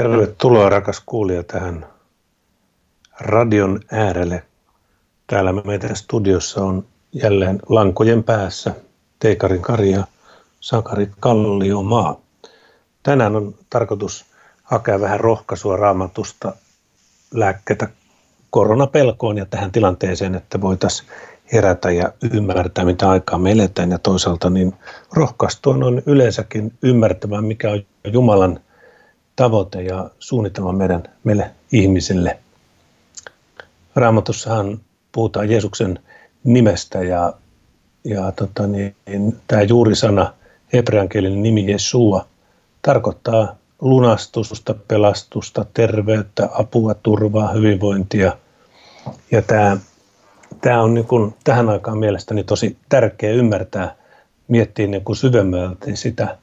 Tervetuloa rakas kuulija tähän radion äärelle. Täällä meidän studiossa on jälleen lankojen päässä Teikarin Kari ja Sakari Kalliomaa. Tänään on tarkoitus hakea vähän rohkaisua raamatusta lääkkeitä koronapelkoon ja tähän tilanteeseen, että voitaisiin herätä ja ymmärtää, mitä aikaa me eletään ja toisaalta niin rohkaistua on yleensäkin ymmärtämään, mikä on Jumalan tavoite ja suunnitelma meidän, meille ihmisille. Raamatussahan puhutaan Jeesuksen nimestä ja, ja tota niin, tämä juurisana, hebreankielinen nimi Jesua, tarkoittaa lunastusta, pelastusta, terveyttä, apua, turvaa, hyvinvointia. Ja tämä, tämä on niin kuin tähän aikaan mielestäni tosi tärkeä ymmärtää, miettiä niin syvemmälti sitä,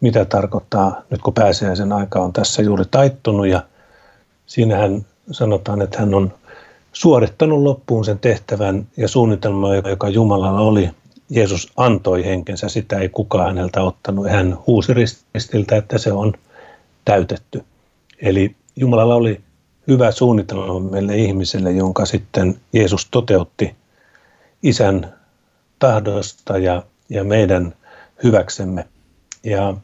mitä tarkoittaa nyt kun pääsiäisen aika on tässä juuri taittunut ja siinähän sanotaan, että hän on suorittanut loppuun sen tehtävän ja suunnitelman, joka Jumalalla oli. Jeesus antoi henkensä, sitä ei kukaan häneltä ottanut. Hän huusi ristiltä, että se on täytetty. Eli Jumalalla oli hyvä suunnitelma meille ihmiselle, jonka sitten Jeesus toteutti isän tahdosta ja, ja meidän hyväksemme. Ja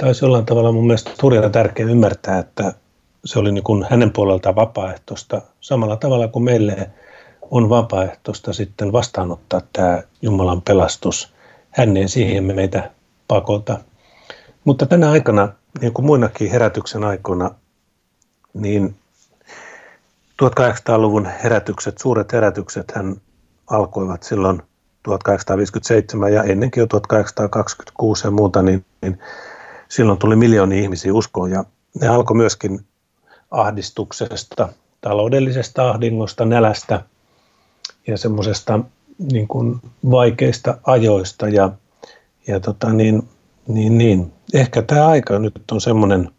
taisi jollain tavalla mun mielestä hurjana tärkeää ymmärtää, että se oli niin kuin hänen puoleltaan vapaaehtoista samalla tavalla kuin meille on vapaaehtoista sitten vastaanottaa tämä Jumalan pelastus. Hän ei siihen meitä pakota. Mutta tänä aikana, niin kuin muinakin herätyksen aikoina, niin 1800-luvun herätykset, suuret herätykset hän alkoivat silloin 1857 ja ennenkin jo 1826 ja muuta, niin, niin silloin tuli miljoonia ihmisiä uskoon ja ne alkoi myöskin ahdistuksesta, taloudellisesta ahdingosta, nälästä ja semmoisesta niin kuin vaikeista ajoista ja, ja tota niin, niin, niin. ehkä tämä aika nyt on semmoinen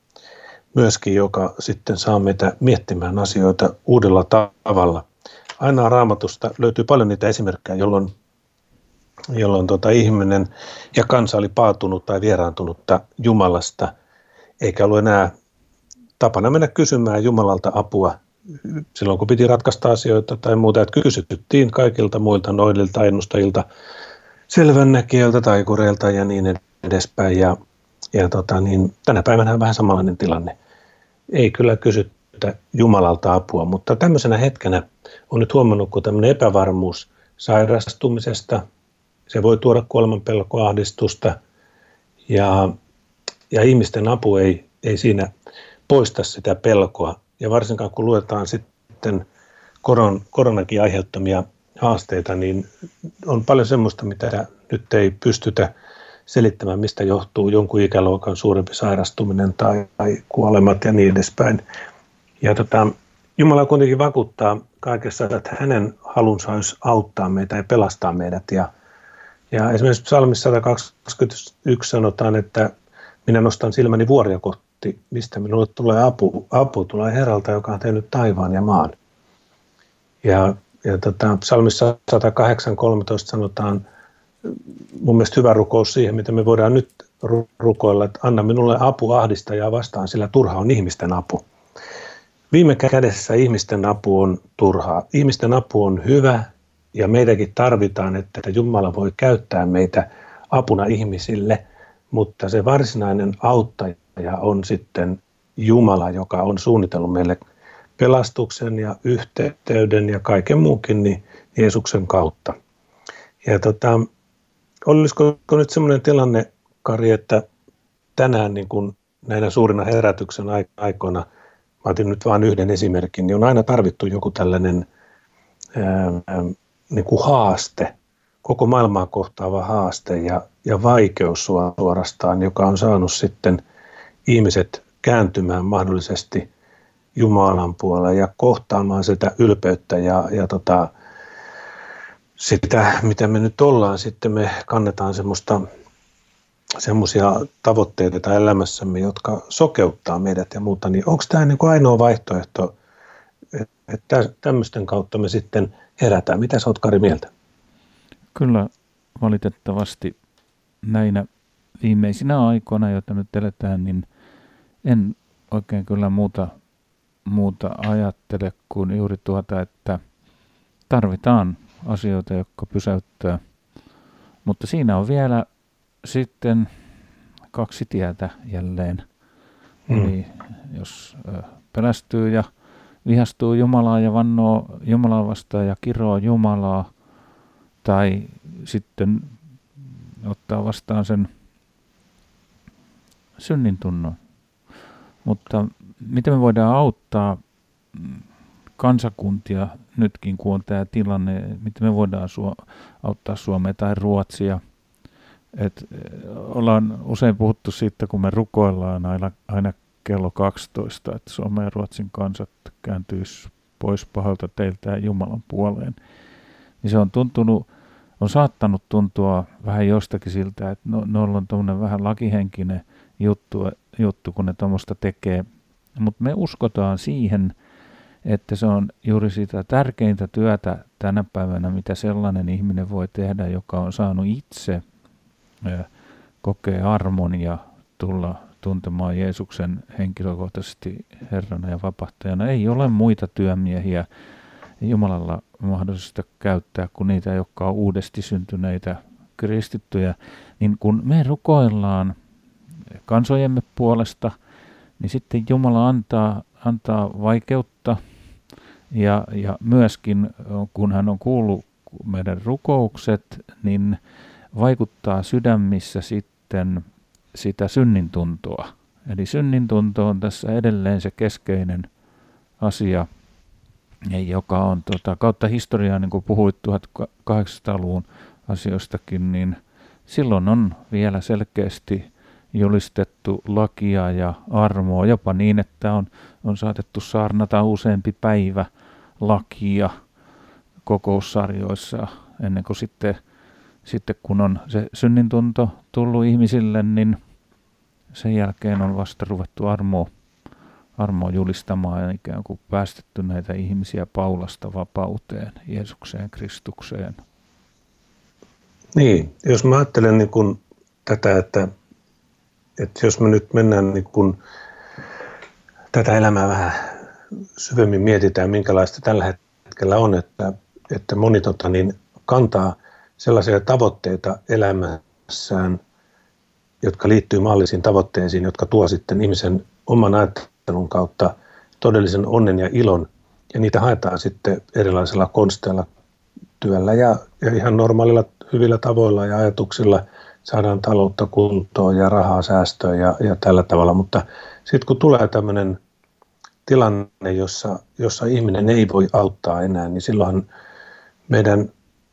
myöskin, joka sitten saa meitä miettimään asioita uudella tavalla. Aina raamatusta löytyy paljon niitä esimerkkejä, jolloin jolloin tota ihminen ja kansa oli paatunut tai vieraantunutta Jumalasta, eikä ollut enää tapana mennä kysymään Jumalalta apua silloin, kun piti ratkaista asioita tai muuta, että kysyttiin kaikilta muilta noidilta ennustajilta, selvännäkijöiltä, taikureilta ja niin edespäin. Ja, ja tota, niin, tänä päivänä on vähän samanlainen tilanne. Ei kyllä kysytä Jumalalta apua, mutta tämmöisenä hetkenä on nyt huomannut, kun tämmöinen epävarmuus sairastumisesta, se voi tuoda kuolemanpelkoahdistusta ja, ja ihmisten apu ei, ei siinä poista sitä pelkoa. Ja varsinkaan kun luetaan sitten koron, koronakin aiheuttamia haasteita, niin on paljon semmoista, mitä nyt ei pystytä selittämään, mistä johtuu jonkun ikäluokan suurempi sairastuminen tai, tai kuolemat ja niin edespäin. Ja tota, Jumala kuitenkin vakuuttaa kaikessa, että hänen halunsa olisi auttaa meitä ja pelastaa meidät. Ja ja esimerkiksi psalmissa 121 sanotaan, että minä nostan silmäni vuoria kohti, mistä minulle tulee apu. Apu tulee Herralta, joka on tehnyt taivaan ja maan. Ja, ja tota, psalmissa 108.13 sanotaan mun mielestä hyvä rukous siihen, mitä me voidaan nyt rukoilla, että anna minulle apu ahdistajaa vastaan, sillä turha on ihmisten apu. Viime kädessä ihmisten apu on turhaa. Ihmisten apu on hyvä ja meitäkin tarvitaan, että Jumala voi käyttää meitä apuna ihmisille, mutta se varsinainen auttaja on sitten Jumala, joka on suunnitellut meille pelastuksen ja yhteyden ja kaiken muukin niin Jeesuksen kautta. Ja tota, olisiko nyt sellainen tilanne, Kari, että tänään niin kuin näinä suurina herätyksen aikoina, mä otin nyt vain yhden esimerkin, niin on aina tarvittu joku tällainen ää, niin kuin haaste, koko maailmaa kohtaava haaste ja, ja vaikeus suorastaan, joka on saanut sitten ihmiset kääntymään mahdollisesti Jumalan puolelle ja kohtaamaan sitä ylpeyttä ja, ja tota, sitä, mitä me nyt ollaan, sitten me kannetaan semmoista semmoisia tavoitteita elämässämme, jotka sokeuttaa meidät ja muuta, niin onko tämä niin ainoa vaihtoehto, että tämmöisten kautta me sitten herätään. Mitä sä oot Kari mieltä? Kyllä valitettavasti näinä viimeisinä aikoina, joita nyt eletään, niin en oikein kyllä muuta, muuta ajattele kuin juuri tuota, että tarvitaan asioita, jotka pysäyttää. Mutta siinä on vielä sitten kaksi tietä jälleen. Mm. Eli jos pelästyy ja vihastuu Jumalaa ja vannoo Jumalaa vastaan ja kiroo Jumalaa, tai sitten ottaa vastaan sen synnin tunnon. Mutta miten me voidaan auttaa kansakuntia nytkin, kun on tämä tilanne, miten me voidaan suo- auttaa Suomea tai Ruotsia. Et ollaan usein puhuttu siitä, kun me rukoillaan aina, aina kello 12, että Suomen ja Ruotsin kansat kääntyisi pois pahalta teiltä ja Jumalan puoleen. Niin se on tuntunut, on saattanut tuntua vähän jostakin siltä, että no, noilla on tuommoinen vähän lakihenkinen juttu, juttu kun ne tuommoista tekee. Mutta me uskotaan siihen, että se on juuri sitä tärkeintä työtä tänä päivänä, mitä sellainen ihminen voi tehdä, joka on saanut itse kokea armon ja tulla tuntemaan Jeesuksen henkilökohtaisesti Herrana ja vapahtajana. Ei ole muita työmiehiä Jumalalla mahdollista käyttää kuin niitä, jotka on uudesti syntyneitä kristittyjä. Niin kun me rukoillaan kansojemme puolesta, niin sitten Jumala antaa, antaa vaikeutta ja, ja myöskin kun hän on kuullut meidän rukoukset, niin vaikuttaa sydämissä sitten sitä synnintuntoa. Eli synnintunto on tässä edelleen se keskeinen asia, joka on tota, kautta historiaa, niin kuin puhuit 1800-luvun asioistakin, niin silloin on vielä selkeästi julistettu lakia ja armoa, jopa niin, että on, on saatettu saarnata useampi päivä lakia kokoussarjoissa ennen kuin sitten sitten kun on se synnintunto tullut ihmisille, niin sen jälkeen on vasta ruvettu armoa, armoa julistamaan ja ikään kuin päästetty näitä ihmisiä Paulasta vapauteen, Jeesukseen, Kristukseen. Niin, jos mä ajattelen niin kun tätä, että, että jos me nyt mennään niin kun tätä elämää vähän syvemmin mietitään, minkälaista tällä hetkellä on, että, että moni tota, niin kantaa – sellaisia tavoitteita elämässään, jotka liittyy maallisiin tavoitteisiin, jotka tuo sitten ihmisen oman ajattelun kautta todellisen onnen ja ilon. Ja niitä haetaan sitten erilaisilla konsteilla, työllä ja, ja ihan normaalilla hyvillä tavoilla ja ajatuksilla saadaan taloutta kuntoon ja rahaa säästöön ja, ja tällä tavalla. Mutta sitten kun tulee tämmöinen tilanne, jossa, jossa ihminen ei voi auttaa enää, niin silloin meidän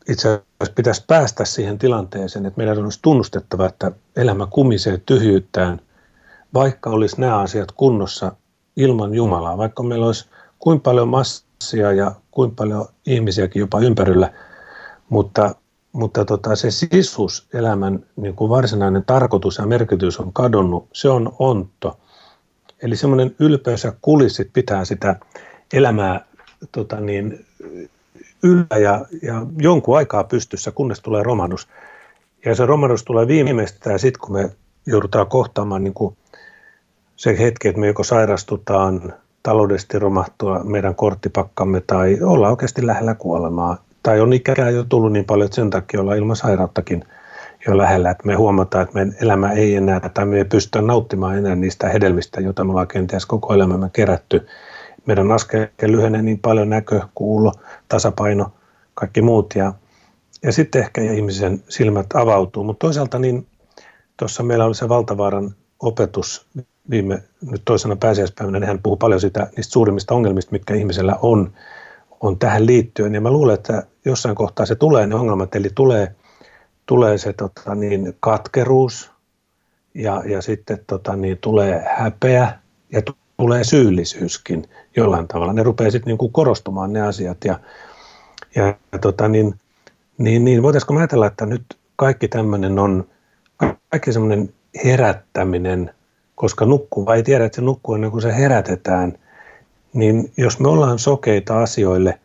itse asiassa pitäisi päästä siihen tilanteeseen, että meidän olisi tunnustettava, että elämä kumisee tyhjyyttään, vaikka olisi nämä asiat kunnossa ilman Jumalaa, vaikka meillä olisi kuinka paljon massia ja kuinka paljon ihmisiäkin jopa ympärillä, mutta, mutta tota, se sisus, elämän niin kuin varsinainen tarkoitus ja merkitys on kadonnut, se on onto. Eli semmoinen ylpeys ja kulissit pitää sitä elämää tota niin, yllä ja, ja jonkun aikaa pystyssä, kunnes tulee romahdus. Ja se romahdus tulee viimeistään sitten, kun me joudutaan kohtaamaan niin kuin se hetki, että me joko sairastutaan, taloudellisesti romahtua meidän korttipakkamme tai ollaan oikeasti lähellä kuolemaa. Tai on ikää jo tullut niin paljon, että sen takia ollaan ilman sairauttakin jo lähellä, että me huomataan, että meidän elämä ei enää, tai me ei pystytä nauttimaan enää niistä hedelmistä, joita me ollaan kenties koko elämämme kerätty meidän askel lyhenee niin paljon näkö, kuulo, tasapaino, kaikki muut ja, ja sitten ehkä ihmisen silmät avautuu. Mutta toisaalta niin tuossa meillä oli se valtavaaran opetus viime, nyt toisena pääsiäispäivänä, niin hän puhuu paljon sitä, niistä suurimmista ongelmista, mitkä ihmisellä on, on tähän liittyen. Ja mä luulen, että jossain kohtaa se tulee ne ongelmat, eli tulee, tulee se tota, niin, katkeruus ja, ja sitten tota, niin, tulee häpeä ja tulee syyllisyyskin jollain tavalla. Ne rupeaa sitten niin korostumaan ne asiat ja, ja tota niin, niin, niin voitaisiinko mä ajatella, että nyt kaikki tämmöinen on, kaikki semmoinen herättäminen, koska nukkuva ei tiedä, että se nukkuu ennen kuin se herätetään, niin jos me ollaan sokeita asioille,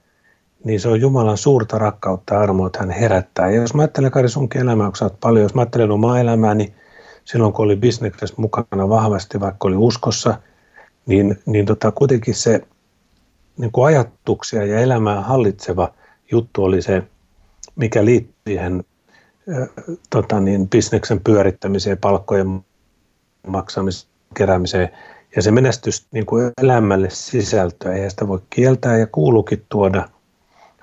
niin se on Jumalan suurta rakkautta ja armoa, että hän herättää. Ja jos mä ajattelen Kari sunkin elämää, kun sä oot paljon, jos mä ajattelen omaa elämääni, silloin kun oli bisneksessä mukana vahvasti, vaikka oli uskossa – niin, niin tota, kuitenkin se niin kuin ajatuksia ja elämää hallitseva juttu oli se, mikä liittyy siihen tota niin, bisneksen pyörittämiseen, palkkojen maksamiseen, keräämiseen. Ja se menestys niin kuin elämälle sisältöä, eihän sitä voi kieltää ja kuuluukin tuoda,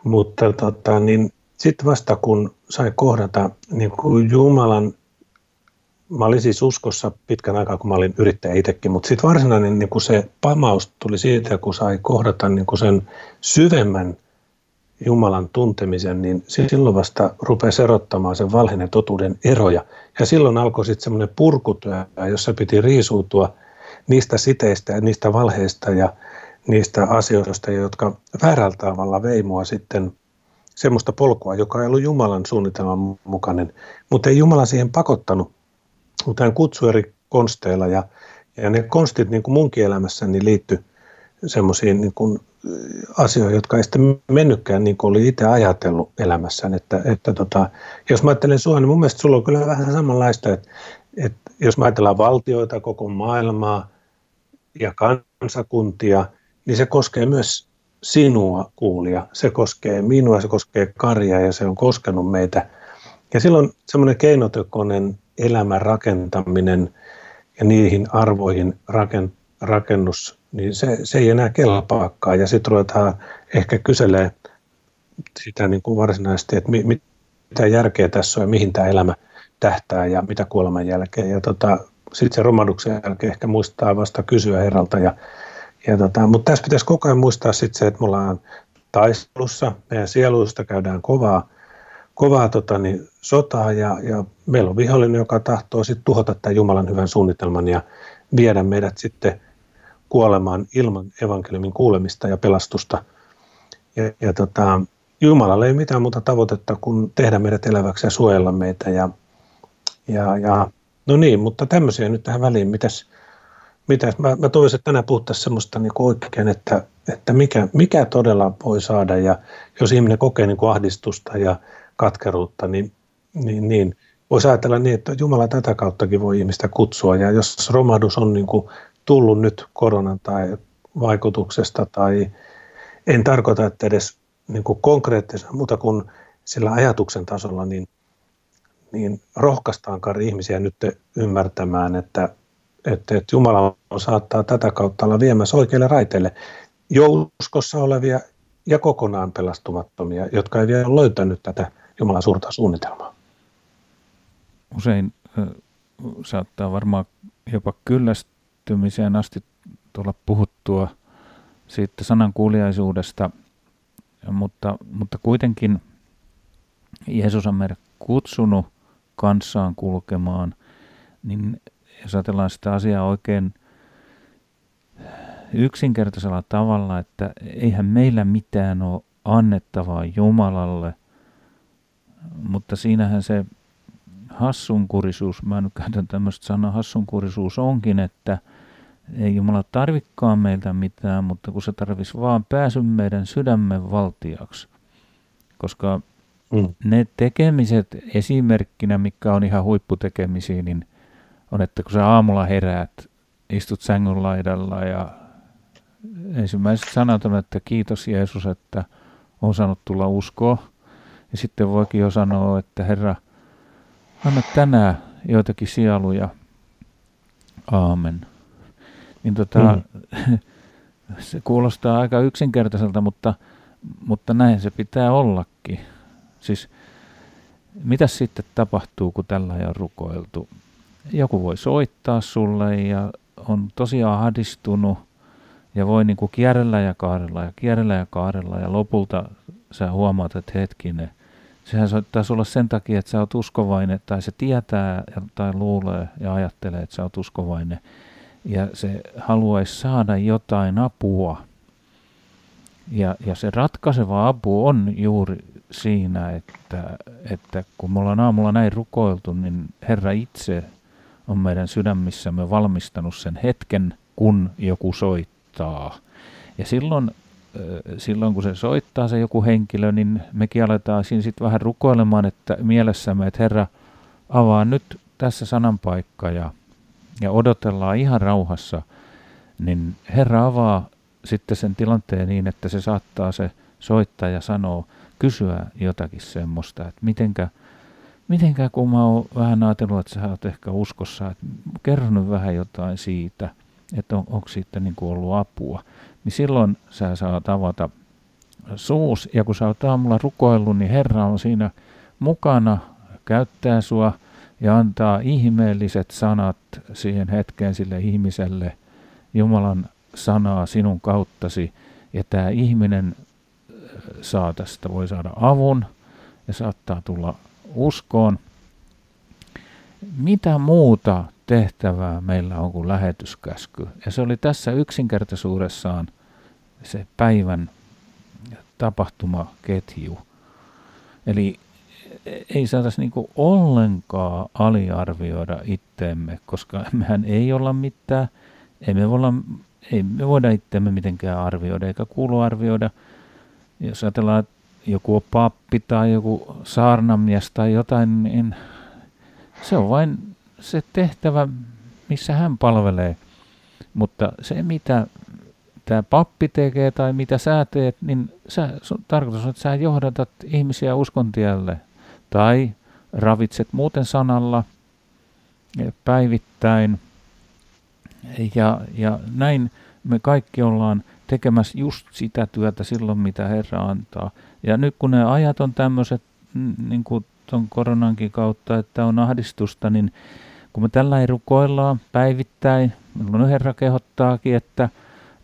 mutta tota, niin sitten vasta kun sai kohdata niin kuin Jumalan, mä olin siis uskossa pitkän aikaa, kun mä olin yrittäjä itsekin, mutta sitten varsinainen niin kuin se pamaus tuli siitä, kun sai kohdata niin kuin sen syvemmän Jumalan tuntemisen, niin silloin vasta rupesi erottamaan sen valheen ja totuuden eroja. Ja silloin alkoi sitten semmoinen purkutyö, jossa piti riisuutua niistä siteistä ja niistä valheista ja niistä asioista, jotka väärällä tavalla vei mua sitten semmoista polkua, joka ei ollut Jumalan suunnitelman mukainen, mutta ei Jumala siihen pakottanut, mutta hän kutsui eri konsteilla ja, ja ne konstit niin kuin munkin elämässäni liittyi semmoisiin niin asioihin, jotka ei sitten mennytkään niin kuin oli itse ajatellut elämässään. Että, että tota, jos mä ajattelen sua, niin mun mielestä sulla on kyllä vähän samanlaista, että, että jos mä ajatellaan valtioita, koko maailmaa ja kansakuntia, niin se koskee myös sinua kuulia. Se koskee minua, se koskee Karja ja se on koskenut meitä. Ja silloin semmoinen keinotekoinen elämän rakentaminen ja niihin arvoihin rakennus, niin se, se ei enää kelpaakaan. Ja sitten ruvetaan ehkä kyselee sitä niin kuin varsinaisesti, että mi, mitä järkeä tässä on ja mihin tämä elämä tähtää ja mitä kuoleman jälkeen. Ja tota, sitten se romahduksen jälkeen ehkä muistaa vasta kysyä herralta ja ja tota, mutta tässä pitäisi koko ajan muistaa sit se, että me ollaan taistelussa, meidän sieluista käydään kovaa, kovaa tota, niin, sotaa ja, ja meillä on vihollinen, joka tahtoo sitten tuhota tämän Jumalan hyvän suunnitelman ja viedä meidät sitten kuolemaan ilman evankeliumin kuulemista ja pelastusta. Ja, ja tota, Jumalalla ei mitään muuta tavoitetta kuin tehdä meidät eläväksi ja suojella meitä. Ja, ja, ja, no niin, mutta tämmöisiä nyt tähän väliin. Mitäs, mitä, mä, mä toivoisin, että tänään puhuttaisiin semmoista niin oikein, että, että mikä, mikä todella voi saada ja jos ihminen kokee niin kuin ahdistusta ja katkeruutta, niin, niin, niin voisi ajatella niin, että Jumala tätä kauttakin voi ihmistä kutsua. Ja jos romahdus on niin kuin tullut nyt koronan tai vaikutuksesta tai en tarkoita, että edes niin kuin konkreettisesti, mutta kuin sillä ajatuksen tasolla, niin, niin rohkaistaan ihmisiä nyt ymmärtämään, että että, että Jumala saattaa tätä kautta olla viemässä oikeille raiteille jouskossa olevia ja kokonaan pelastumattomia, jotka ei vielä löytänyt tätä Jumalan suurta suunnitelmaa. Usein saattaa varmaan jopa kyllästymiseen asti tulla puhuttua siitä sanankuuliaisuudesta, mutta, mutta kuitenkin Jeesus on meidät kutsunut kanssaan kulkemaan, niin jos ajatellaan sitä asiaa oikein yksinkertaisella tavalla, että eihän meillä mitään ole annettavaa Jumalalle, mutta siinähän se hassunkurisuus, mä nyt käytän tämmöistä sanaa, hassunkurisuus onkin, että ei Jumala tarvikkaan meiltä mitään, mutta kun se tarvisi vaan pääsyn meidän sydämen valtiaksi. Koska mm. ne tekemiset esimerkkinä, mikä on ihan huipputekemisiä, niin on, että kun sä aamulla heräät, istut sängyn laidalla ja ensimmäiset sanat on, että kiitos Jeesus, että on saanut tulla uskoa. Ja sitten voikin jo sanoa, että Herra, anna tänään joitakin sieluja. Aamen. Niin tota, mm. se kuulostaa aika yksinkertaiselta, mutta, mutta näin se pitää ollakin. Siis mitä sitten tapahtuu, kun tällä on rukoiltu? joku voi soittaa sulle ja on tosiaan ahdistunut ja voi niin kuin kierrellä ja kaarella ja kierrellä ja kaarella ja lopulta sä huomaat, että hetkinen, sehän soittaa sulle sen takia, että sä oot uskovainen tai se tietää tai luulee ja ajattelee, että sä oot uskovainen ja se haluaisi saada jotain apua. Ja, ja se ratkaiseva apu on juuri siinä, että, että kun me ollaan aamulla näin rukoiltu, niin Herra itse on meidän sydämissämme valmistanut sen hetken, kun joku soittaa. Ja silloin, silloin kun se soittaa se joku henkilö, niin mekin aletaan siinä sitten vähän rukoilemaan, että mielessämme, että Herra, avaa nyt tässä sanan paikka ja, ja odotellaan ihan rauhassa niin Herra avaa sitten sen tilanteen niin, että se saattaa se soittaja sanoa, kysyä jotakin semmoista, että mitenkä, mitenkä kun mä oon vähän ajatellut, että sä oot ehkä uskossa, että kerro nyt vähän jotain siitä, että on, onko siitä niin kuin ollut apua, niin silloin sä saat avata suus, ja kun sä oot aamulla rukoillut, niin Herra on siinä mukana, käyttää sua ja antaa ihmeelliset sanat siihen hetkeen sille ihmiselle, Jumalan sanaa sinun kauttasi, ja tämä ihminen äh, saa tästä, voi saada avun ja saattaa tulla uskoon. Mitä muuta tehtävää meillä on kuin lähetyskäsky? Ja se oli tässä yksinkertaisuudessaan se päivän tapahtumaketju. Eli ei saataisi niinku ollenkaan aliarvioida itteemme, koska mehän ei olla mitään, ei me, voida, ei me voida itteemme mitenkään arvioida eikä kuulu arvioida. Jos ajatellaan, että joku on pappi tai joku saarnamies tai jotain, niin se on vain se tehtävä, missä hän palvelee. Mutta se, mitä tämä pappi tekee tai mitä sä teet, niin sä, tarkoitus on, että sä johdatat ihmisiä uskontielle tai ravitset muuten sanalla päivittäin. Ja, ja näin me kaikki ollaan tekemässä just sitä työtä silloin, mitä Herra antaa. Ja nyt kun ne ajat on tämmöiset, niin kuin tuon koronankin kautta, että on ahdistusta, niin kun me tällä rukoillaan päivittäin, milloin Herra kehottaakin, että,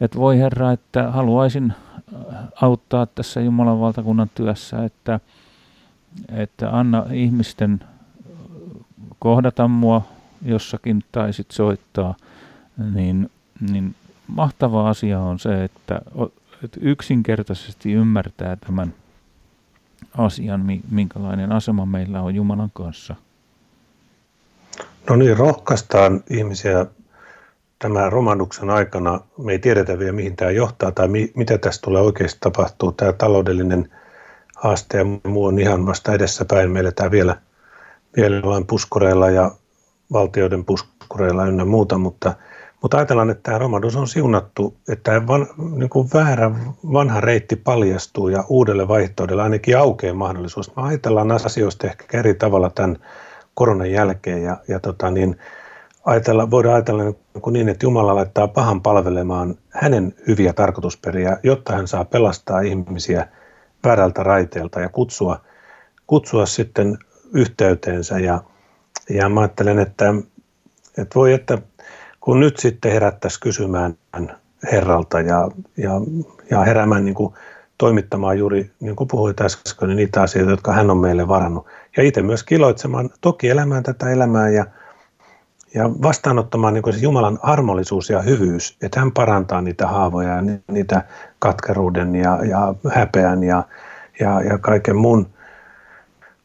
että voi Herra, että haluaisin auttaa tässä Jumalan valtakunnan työssä, että, että anna ihmisten kohdata mua jossakin tai sitten soittaa, niin, niin mahtava asia on se, että, että yksinkertaisesti ymmärtää tämän asian, minkälainen asema meillä on Jumalan kanssa. No niin, rohkaistaan ihmisiä tämän romanuksen aikana. Me ei tiedetä vielä, mihin tämä johtaa tai mi- mitä tässä tulee oikeasti tapahtuu. Tämä taloudellinen haaste ja muu on ihan vasta edessäpäin. Meillä tämä vielä, vielä vain puskureilla ja valtioiden puskureilla ynnä muuta, mutta, mutta ajatellaan, että tämä romahdus on siunattu, että tämä van, niin kuin väärä vanha reitti paljastuu ja uudelle vaihtoehdolle ainakin aukeaa mahdollisuus. Me ajatellaan asioista ehkä eri tavalla tämän koronan jälkeen ja, ja tota niin, ajatella, voidaan ajatella niin, niin, että Jumala laittaa pahan palvelemaan hänen hyviä tarkoitusperiä, jotta hän saa pelastaa ihmisiä väärältä raiteelta ja kutsua, kutsua sitten yhteyteensä. Ja, ja mä ajattelen, että, että voi, että kun nyt sitten herättäisiin kysymään Herralta ja, ja, ja heräämään niin kuin toimittamaan juuri, niin kuin puhuit äsken, niin niitä asioita, jotka hän on meille varannut. Ja itse myös kiloitsemaan, toki elämään tätä elämää ja, ja vastaanottamaan niin se Jumalan armollisuus ja hyvyys, että hän parantaa niitä haavoja ja niitä katkeruuden ja, ja häpeän ja, ja, ja kaiken muun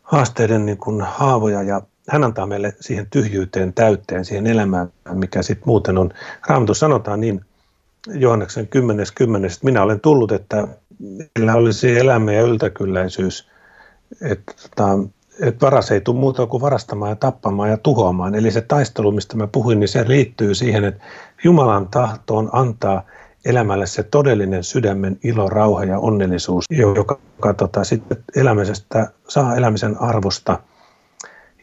haasteiden niin kuin haavoja ja hän antaa meille siihen tyhjyyteen täytteen, siihen elämään, mikä sitten muuten on. Raamattu sanotaan niin Johanneksen 10.10. että minä olen tullut, että meillä olisi elämä ja yltäkylläisyys, että, tota, että varas ei tule muuta kuin varastamaan ja tappamaan ja tuhoamaan. Eli se taistelu, mistä mä puhuin, niin se liittyy siihen, että Jumalan tahtoon antaa elämälle se todellinen sydämen ilo, rauha ja onnellisuus, joka, joka tota, sitten elämisestä saa elämisen arvosta.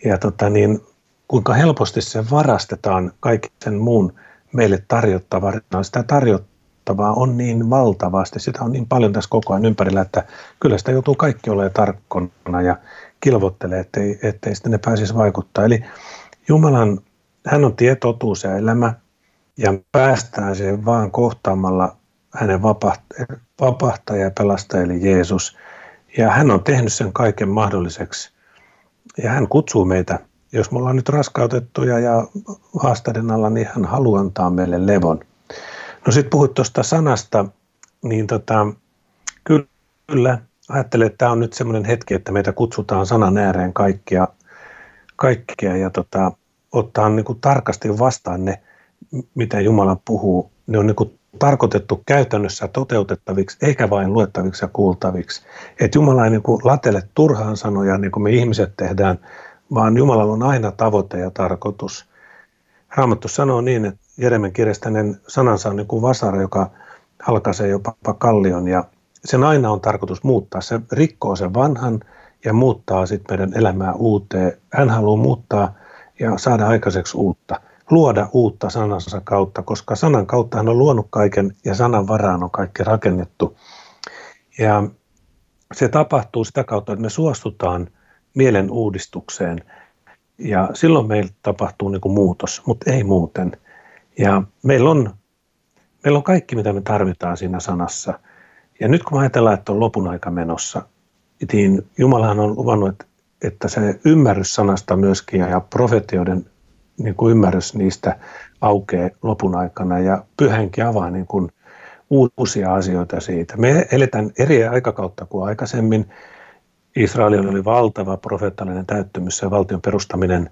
Ja tota, niin, kuinka helposti se varastetaan kaiken sen muun meille tarjottava, sitä tarjottavaa on niin valtavasti, sitä on niin paljon tässä koko ajan ympärillä, että kyllä sitä joutuu kaikki olemaan tarkkona ja kilvottelee, ettei, ettei sitten ne pääsisi vaikuttaa. Eli Jumalan, hän on tie, totuus ja elämä, ja päästään siihen vaan kohtaamalla hänen vapahtaja ja pelastaja eli Jeesus. Ja hän on tehnyt sen kaiken mahdolliseksi. Ja hän kutsuu meitä jos me ollaan nyt raskautettuja ja haasteiden alla, niin hän haluaa antaa meille levon. No sitten puhuit tuosta sanasta, niin tota, kyllä ajattelen, että tämä on nyt semmoinen hetki, että meitä kutsutaan sanan ääreen kaikkia, kaikkia ja tota, ottaa niin kuin tarkasti vastaan ne, mitä Jumala puhuu. Ne on niin kuin tarkoitettu käytännössä toteutettaviksi, eikä vain luettaviksi ja kuultaviksi. Että Jumala ei niin kuin latele turhaan sanoja, niin kuin me ihmiset tehdään, vaan Jumalalla on aina tavoite ja tarkoitus. Raamattu sanoo niin, että, Jeremen kirjastainen sanansa on niin kuin vasara, joka halkaisee jopa kallion ja sen aina on tarkoitus muuttaa. Se rikkoo sen vanhan ja muuttaa sitten meidän elämää uuteen. Hän haluaa muuttaa ja saada aikaiseksi uutta, luoda uutta sanansa kautta, koska sanan kautta hän on luonut kaiken ja sanan varaan on kaikki rakennettu. Ja se tapahtuu sitä kautta, että me suostutaan mielen uudistukseen ja silloin meillä tapahtuu niin kuin muutos, mutta ei muuten. Ja meillä on, meillä on kaikki, mitä me tarvitaan siinä sanassa. Ja nyt kun ajatellaan, että on lopun aika menossa, niin Jumalahan on luvannut, että, että se ymmärrys sanasta myöskin ja profetioiden niin kuin ymmärrys niistä aukeaa lopun aikana ja pyhänkin avaa niin kuin uusia asioita siitä. Me eletään eri aikakautta kuin aikaisemmin. Israelilla oli valtava profeettallinen täyttymys ja valtion perustaminen.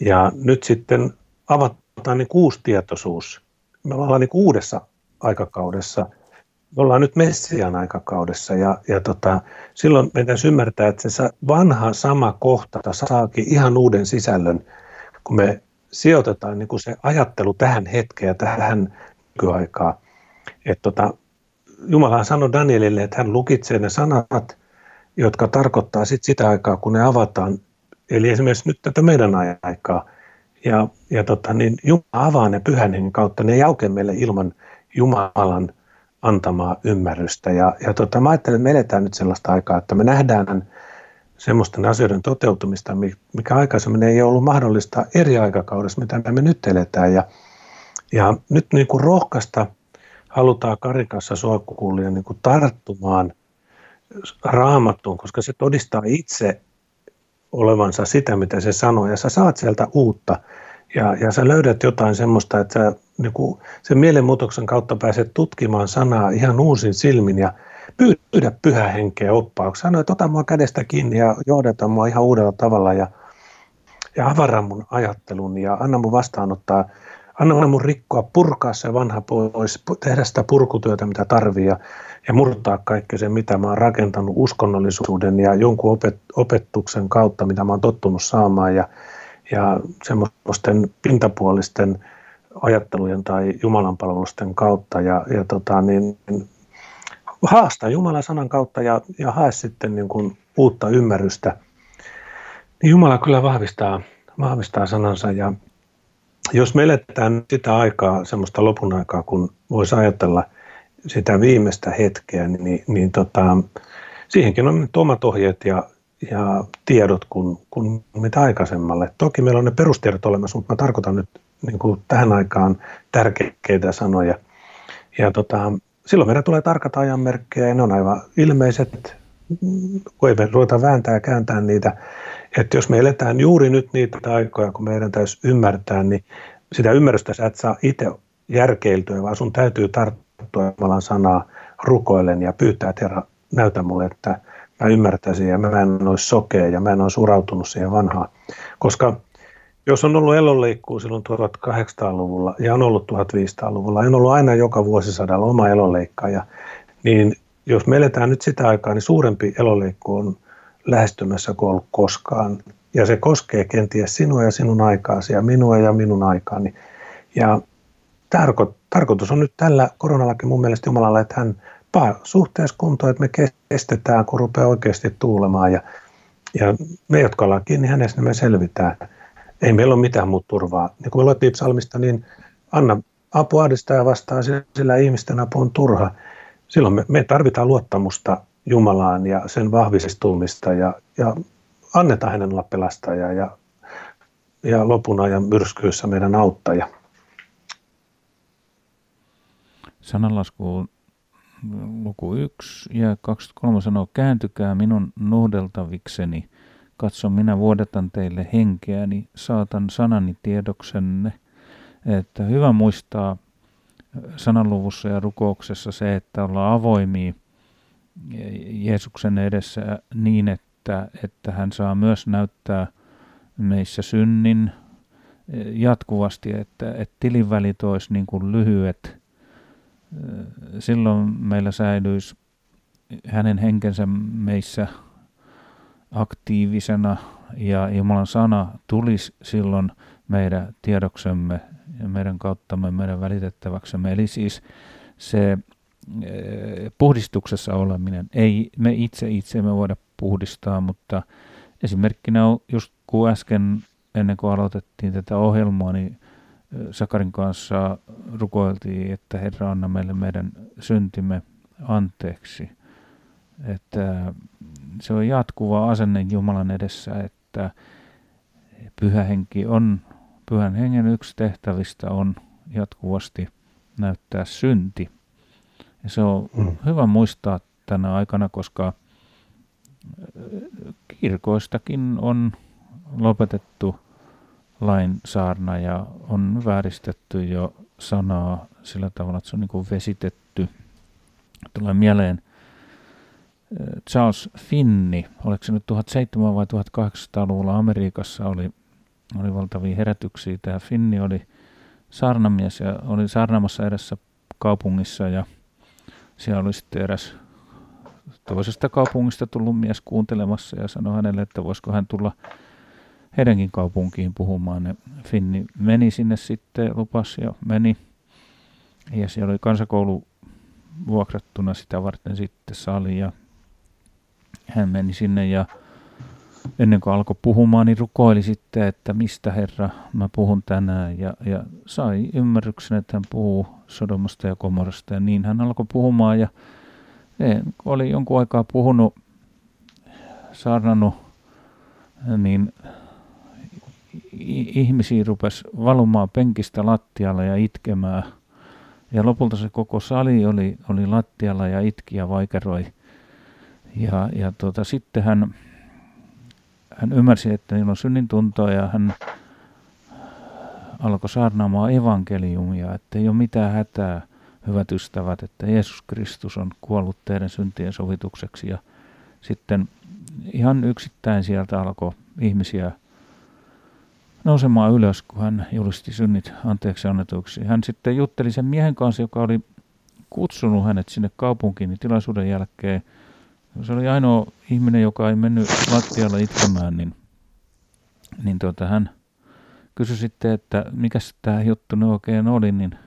Ja nyt sitten avataan niin uusi tietoisuus. Me ollaan niin uudessa aikakaudessa. Ollaan nyt Messian aikakaudessa ja, ja tota, silloin meidän ymmärtää, että se vanha sama kohta saakin ihan uuden sisällön, kun me sijoitetaan niin kuin se ajattelu tähän hetkeen ja tähän nykyaikaan. Että tota, Jumala sanoi Danielille, että hän lukitsee ne sanat, jotka tarkoittaa sit sitä aikaa, kun ne avataan. Eli esimerkiksi nyt tätä meidän aikaa. Ja, ja tota, niin Jumala avaa ne pyhän kautta, ne ei meille ilman Jumalan antamaa ymmärrystä. Ja, ja tota, mä ajattelen, että me eletään nyt sellaista aikaa, että me nähdään semmoisten asioiden toteutumista, mikä aikaisemmin ei ollut mahdollista eri aikakaudessa, mitä me nyt eletään. Ja, ja nyt niin kuin rohkaista halutaan karikassa suokkukullia niin kuin tarttumaan raamattuun, koska se todistaa itse olevansa sitä, mitä se sanoo, ja sä saat sieltä uutta, ja, ja sä löydät jotain semmoista, että sä niin sen mielenmuutoksen kautta pääset tutkimaan sanaa ihan uusin silmin, ja pyydä pyhä henkeä oppaaksi. Sano, että ota mua kädestä kiinni ja johdata mua ihan uudella tavalla, ja, ja avara mun ajattelun, ja anna mun vastaanottaa Anna mun rikkoa, purkaa se vanha pois, tehdä sitä purkutyötä, mitä tarvii ja, ja murtaa kaikki se, mitä mä oon rakentanut uskonnollisuuden ja jonkun opet, opetuksen kautta, mitä mä oon tottunut saamaan ja, ja semmoisten pintapuolisten ajattelujen tai Jumalan palvelusten kautta. Ja, ja tota, niin, haasta Jumalan sanan kautta ja, ja hae sitten niin kuin uutta ymmärrystä, niin Jumala kyllä vahvistaa, vahvistaa sanansa. Ja jos me eletään sitä aikaa, semmoista lopun aikaa, kun voisi ajatella sitä viimeistä hetkeä, niin, niin, niin tota, siihenkin on nyt omat ohjeet ja, ja tiedot kuin, kuin mitä aikaisemmalle. Toki meillä on ne perustiedot olemassa, mutta mä tarkoitan nyt niin kuin tähän aikaan tärkeitä sanoja. Ja tota, silloin meidän tulee tarkat ajanmerkkejä ja ne on aivan ilmeiset, kun ei me ruveta vääntää ja kääntää niitä. Että jos me eletään juuri nyt niitä aikoja, kun meidän täytyy ymmärtää, niin sitä ymmärrystä sä et saa itse järkeiltyä, vaan sun täytyy tarttua Jumalan sanaa rukoillen ja pyytää, että Herra, näytä mulle, että mä ymmärtäisin ja mä en olisi sokea ja mä en olisi urautunut siihen vanhaan. Koska jos on ollut elonleikkuu silloin 1800-luvulla ja on ollut 1500-luvulla, on ollut aina joka vuosisadalla oma elonleikkaaja, niin jos me eletään nyt sitä aikaa, niin suurempi eloleikku on lähestymässä kuin ollut koskaan. Ja se koskee kenties sinua ja sinun aikaasi ja minua ja minun aikaani. Ja tarko, tarkoitus on nyt tällä koronallakin mun mielestä Jumalalla, että hän suhteessa kuntoon, että me kestetään, kun rupeaa oikeasti tuulemaan. Ja, ja me, jotka ollaan kiinni hänessä, niin me selvitään. Ei meillä ole mitään muuta turvaa. Niin kun me luettiin psalmista, niin anna apu ja vastaan, sillä ihmisten apu on turha. Silloin me, me tarvitaan luottamusta Jumalaan ja sen vahvistumista ja, ja annetaan hänen olla pelastaja ja, ja lopun ajan myrskyissä meidän auttaja. Sananlasku luku 1 ja 23 sanoo, kääntykää minun nuhdeltavikseni, katso minä vuodatan teille henkeäni, saatan sanani tiedoksenne. Että hyvä muistaa sananluvussa ja rukouksessa se, että ollaan avoimia Jeesuksen edessä niin, että, että hän saa myös näyttää meissä synnin jatkuvasti, että, että tilivälit olisi niin kuin lyhyet. Silloin meillä säilyisi hänen henkensä meissä aktiivisena ja Jumalan sana tulisi silloin meidän tiedoksemme ja meidän kauttamme meidän välitettäväksemme. Eli siis se eh, puhdistuksessa oleminen, ei me itse itseemme voida puhdistaa, mutta esimerkkinä on just kun äsken ennen kuin aloitettiin tätä ohjelmaa, niin Sakarin kanssa rukoiltiin, että Herra anna meille meidän syntimme anteeksi. Että se on jatkuva asenne Jumalan edessä, että pyhä henki on, pyhän hengen yksi tehtävistä on jatkuvasti näyttää synti. Ja se on mm. hyvä muistaa tänä aikana, koska äh, kirkoistakin on lopetettu saarna ja on vääristetty jo sanaa sillä tavalla, että se on niin kuin vesitetty. Tulee mieleen äh, Charles Finni, oliko se nyt 1700- vai 1800-luvulla Amerikassa oli, oli valtavia herätyksiä. Tämä Finni oli saarnamies ja oli saarnaamassa edessä kaupungissa ja siellä oli sitten eräs toisesta kaupungista tullut mies kuuntelemassa ja sanoi hänelle, että voisiko hän tulla heidänkin kaupunkiin puhumaan. Ja Finni meni sinne sitten, lupas ja meni. Ja siellä oli kansakoulu vuokrattuna sitä varten sitten sali ja hän meni sinne ja ennen kuin alkoi puhumaan, niin rukoili sitten, että mistä Herra mä puhun tänään. Ja, ja sai ymmärryksen, että hän puhuu Sodomasta ja Komorasta. Ja niin hän alkoi puhumaan ja oli jonkun aikaa puhunut, saarnannut, niin ihmisiä rupesi valumaan penkistä lattialla ja itkemään. Ja lopulta se koko sali oli, oli lattialla ja itki ja vaikeroi. Ja, ja tuota, sitten hän hän ymmärsi, että niillä on synnin tuntoa ja hän alkoi saarnaamaan evankeliumia, että ei ole mitään hätää, hyvät ystävät, että Jeesus Kristus on kuollut teidän syntien sovitukseksi. Ja sitten ihan yksittäin sieltä alkoi ihmisiä nousemaan ylös, kun hän julisti synnit anteeksi annetuksi. Hän sitten jutteli sen miehen kanssa, joka oli kutsunut hänet sinne kaupunkiin niin tilaisuuden jälkeen – se oli ainoa ihminen, joka ei mennyt lattialla itkemään, niin, niin tuota, hän kysyi sitten, että mikä tämä juttu ne oikein oli, niin,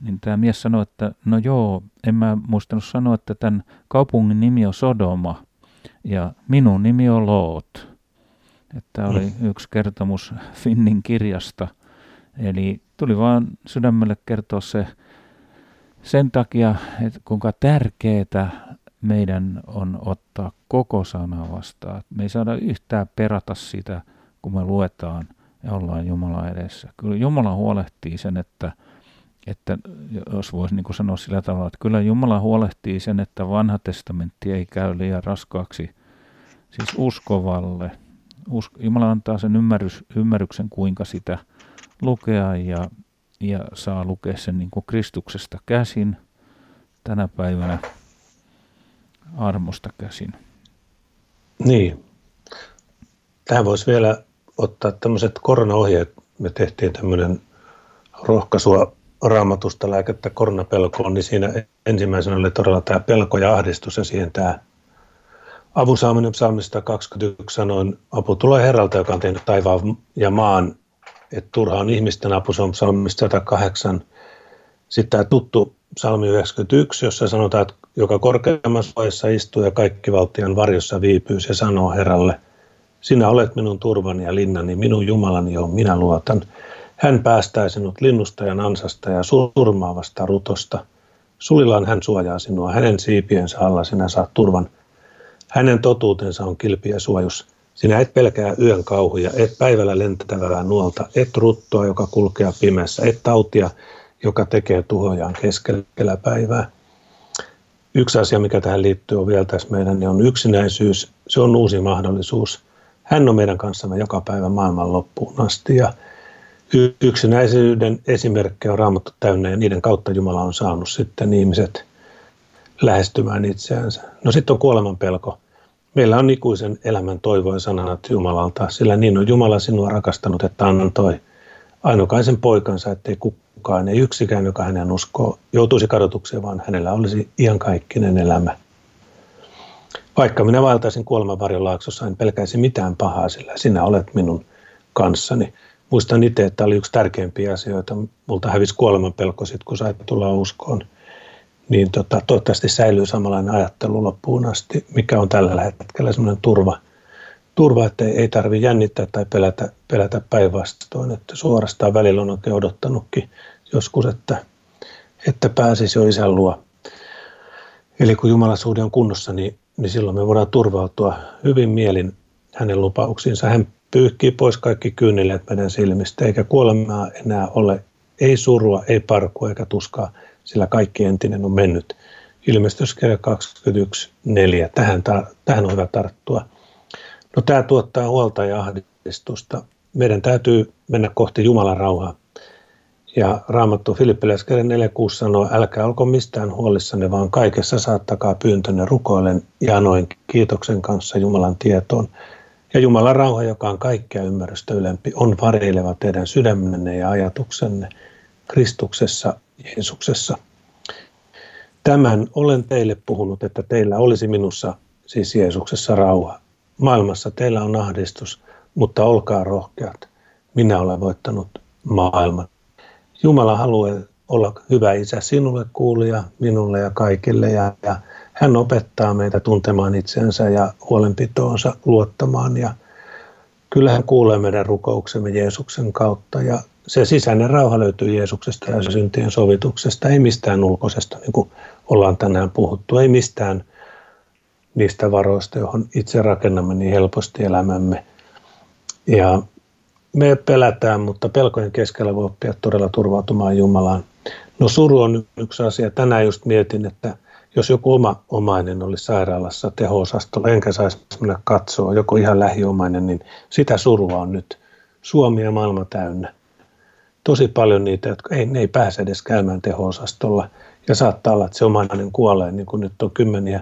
niin tämä mies sanoi, että no joo, en mä muistanut sanoa, että tämän kaupungin nimi on Sodoma ja minun nimi on Loot. Että oli yksi kertomus Finnin kirjasta. Eli tuli vaan sydämelle kertoa se sen takia, että kuinka tärkeää meidän on ottaa koko sana vastaan. Me ei saada yhtään perata sitä, kun me luetaan ja ollaan Jumala edessä. Kyllä Jumala huolehtii sen, että, että jos voisi niin sanoa sillä tavalla, että kyllä Jumala huolehtii sen, että vanha testamentti ei käy liian raskaaksi, siis uskovalle. Jumala antaa sen ymmärrys, ymmärryksen, kuinka sitä lukea ja, ja saa lukea sen niin kuin Kristuksesta käsin tänä päivänä armosta käsin. Niin. Tähän voisi vielä ottaa tämmöiset koronaohjeet. Me tehtiin tämmöinen rohkaisua raamatusta lääkettä koronapelkoon, niin siinä ensimmäisenä oli todella tämä pelko ja ahdistus ja siihen tämä avun saaminen psalmista 21 sanoin, apu tulee Herralta, joka on tehnyt taivaan ja maan, että turha on ihmisten apu, se on psalmista 108. Sitten tämä tuttu psalmi 91, jossa sanotaan, että joka korkeammassa vaiheessa istuu ja kaikki valtion varjossa viipyy, se sanoo Herralle, sinä olet minun turvani ja linnani, minun Jumalani on, minä luotan. Hän päästää sinut linnustajan ansasta ja surmaavasta rutosta. Sulillaan hän suojaa sinua, hänen siipiensä alla sinä saat turvan. Hänen totuutensa on kilpi ja suojus. Sinä et pelkää yön kauhuja, et päivällä lentävää nuolta, et ruttoa, joka kulkee pimeässä, et tautia, joka tekee tuhojaan keskellä päivää. Yksi asia, mikä tähän liittyy on vielä tässä meidän, niin on yksinäisyys. Se on uusi mahdollisuus. Hän on meidän kanssamme joka päivä maailman loppuun asti ja yksinäisyyden esimerkkejä on raamattu täynnä ja niiden kautta Jumala on saanut sitten ihmiset lähestymään itseänsä. No sitten on kuoleman pelko. Meillä on ikuisen elämän toivoin sanat Jumalalta, sillä niin on Jumala sinua rakastanut, että antoi ainokaisen poikansa, ettei kukaan, ei yksikään, joka hänen uskoo, joutuisi kadotukseen, vaan hänellä olisi iankaikkinen elämä. Vaikka minä vaeltaisin kuoleman varjon laaksossa, en pelkäisi mitään pahaa, sillä sinä olet minun kanssani. muistan itse, että oli yksi tärkeimpiä asioita. Multa hävisi kuoleman pelko sitten, kun sai tulla uskoon. Niin tota, toivottavasti säilyy samanlainen ajattelu loppuun asti, mikä on tällä hetkellä semmoinen turva, turva että ei tarvitse jännittää tai pelätä, pelätä päinvastoin. Että suorastaan välillä on oikein odottanutkin joskus, että, että pääsisi jo isän luo. Eli kun Jumalasuhde on kunnossa, niin, niin silloin me voidaan turvautua hyvin mielin hänen lupauksiinsa. Hän pyyhkii pois kaikki kyyneleet meidän silmistä, eikä kuolemaa enää ole, ei surua, ei parkua eikä tuskaa, sillä kaikki entinen on mennyt. Ilmestyskirja 21.4. Tähän, tähän on hyvä tarttua. No tämä tuottaa huolta ja ahdistusta. Meidän täytyy mennä kohti Jumalan rauhaa. Ja Raamattu Filippiläiskirjan 4.6 sanoo, älkää olko mistään huolissanne, vaan kaikessa saattakaa pyyntönne rukoilen ja noin kiitoksen kanssa Jumalan tietoon. Ja Jumalan rauha, joka on kaikkea ymmärrystä ylempi, on vareileva teidän sydämenne ja ajatuksenne Kristuksessa, Jeesuksessa. Tämän olen teille puhunut, että teillä olisi minussa, siis Jeesuksessa, rauha. Maailmassa teillä on ahdistus, mutta olkaa rohkeat. Minä olen voittanut maailman. Jumala haluaa olla hyvä isä sinulle, kuulija, minulle ja kaikille. Ja, ja hän opettaa meitä tuntemaan itsensä ja huolenpitoonsa luottamaan. Ja kyllä hän kuulee meidän rukouksemme Jeesuksen kautta. Ja se sisäinen rauha löytyy Jeesuksesta ja syntien sovituksesta, ei mistään ulkoisesta, niin kuin ollaan tänään puhuttu, ei mistään niistä varoista, johon itse rakennamme niin helposti elämämme. Ja me pelätään, mutta pelkojen keskellä voi oppia todella turvautumaan Jumalaan. No suru on yksi asia. Tänään just mietin, että jos joku oma omainen olisi sairaalassa teho-osastolla, enkä saisi mennä katsoa, joku ihan lähiomainen, niin sitä surua on nyt Suomi ja maailma täynnä. Tosi paljon niitä, jotka ei, ne ei pääse edes käymään teho-osastolla. Ja saattaa olla, että se omainen kuolee, niin kuin nyt on kymmeniä,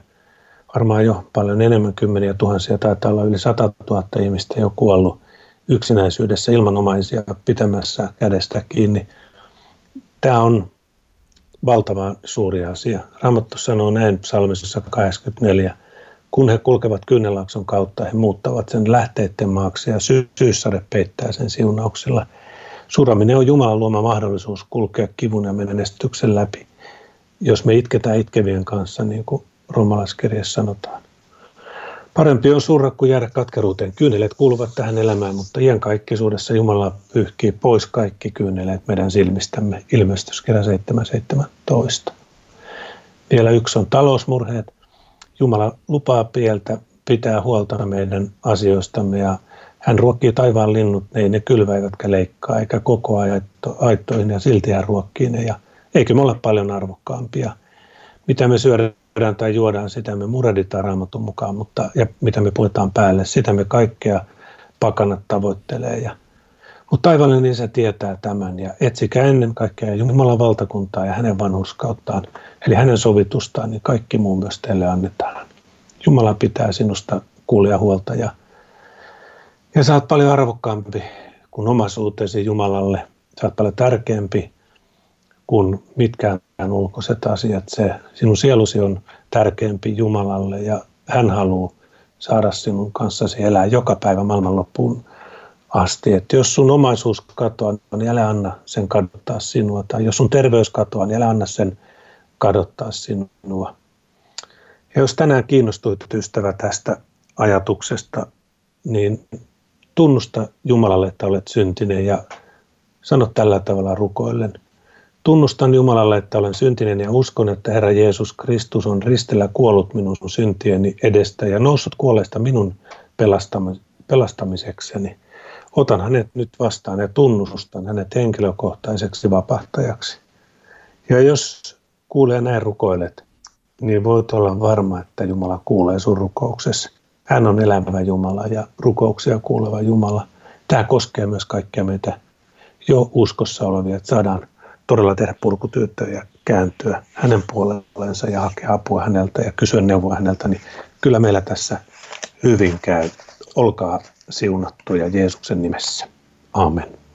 varmaan jo paljon enemmän kymmeniä tuhansia, taitaa olla yli 100 000 ihmistä jo kuollut yksinäisyydessä ilman omaisia pitämässä kädestä kiinni. Tämä on valtavan suuri asia. Raamattu sanoo näin psalmisessa 84. Kun he kulkevat kynnelakson kautta, he muuttavat sen lähteiden maaksi ja sy- syyssade peittää sen siunauksilla. Suraminen on Jumalan luoma mahdollisuus kulkea kivun ja menestyksen läpi, jos me itketään itkevien kanssa, niin kuin romalaiskirjassa sanotaan. Parempi on surra kuin jäädä katkeruuteen. Kyynelet kuuluvat tähän elämään, mutta kaikkisuudessa Jumala pyyhkii pois kaikki kyyneleet meidän silmistämme. Ilmestyskirja 7.17. Vielä yksi on talousmurheet. Jumala lupaa pieltä pitää huolta meidän asioistamme ja hän ruokkii taivaan linnut, ne ei ne kylvä eivätkä leikkaa, eikä koko aittoihin ja silti hän ruokkii ne. Ja eikö me olla paljon arvokkaampia? Mitä me syödään syödään tai juodaan, sitä me mureditaan raamatun mukaan, mutta ja mitä me puetaan päälle, sitä me kaikkea pakanat tavoittelee. Ja, mutta taivallinen isä tietää tämän ja etsikää ennen kaikkea Jumalan valtakuntaa ja hänen vanhuskauttaan, eli hänen sovitustaan, niin kaikki muu myös teille annetaan. Jumala pitää sinusta kuulia huolta ja, ja sä oot paljon arvokkaampi kuin omaisuutesi Jumalalle. Sä oot paljon tärkeämpi kuin mitkään ulkoiset asiat. Se, sinun sielusi on tärkeämpi Jumalalle ja hän haluaa saada sinun kanssasi elää joka päivä maailman loppuun asti. Että jos sun omaisuus katoaa, niin älä anna sen kadottaa sinua. Tai jos sun terveys katoaa, niin älä anna sen kadottaa sinua. Ja jos tänään kiinnostuit ystävä tästä ajatuksesta, niin tunnusta Jumalalle, että olet syntinen ja sano tällä tavalla rukoillen – Tunnustan Jumalalle, että olen syntinen ja uskon, että Herra Jeesus Kristus on ristillä kuollut minun syntieni edestä ja noussut kuolleesta minun pelastamisekseni. Otan hänet nyt vastaan ja tunnustan hänet henkilökohtaiseksi vapahtajaksi. Ja jos kuulee näin rukoilet, niin voit olla varma, että Jumala kuulee sun rukouksesi. Hän on elävä Jumala ja rukouksia kuuleva Jumala. Tämä koskee myös kaikkia meitä jo uskossa olevia, että saadaan todella tehdä purkutyötä ja kääntyä hänen puolellensa ja hakea apua häneltä ja kysyä neuvoa häneltä, niin kyllä meillä tässä hyvin käy. Olkaa siunattuja Jeesuksen nimessä. Amen.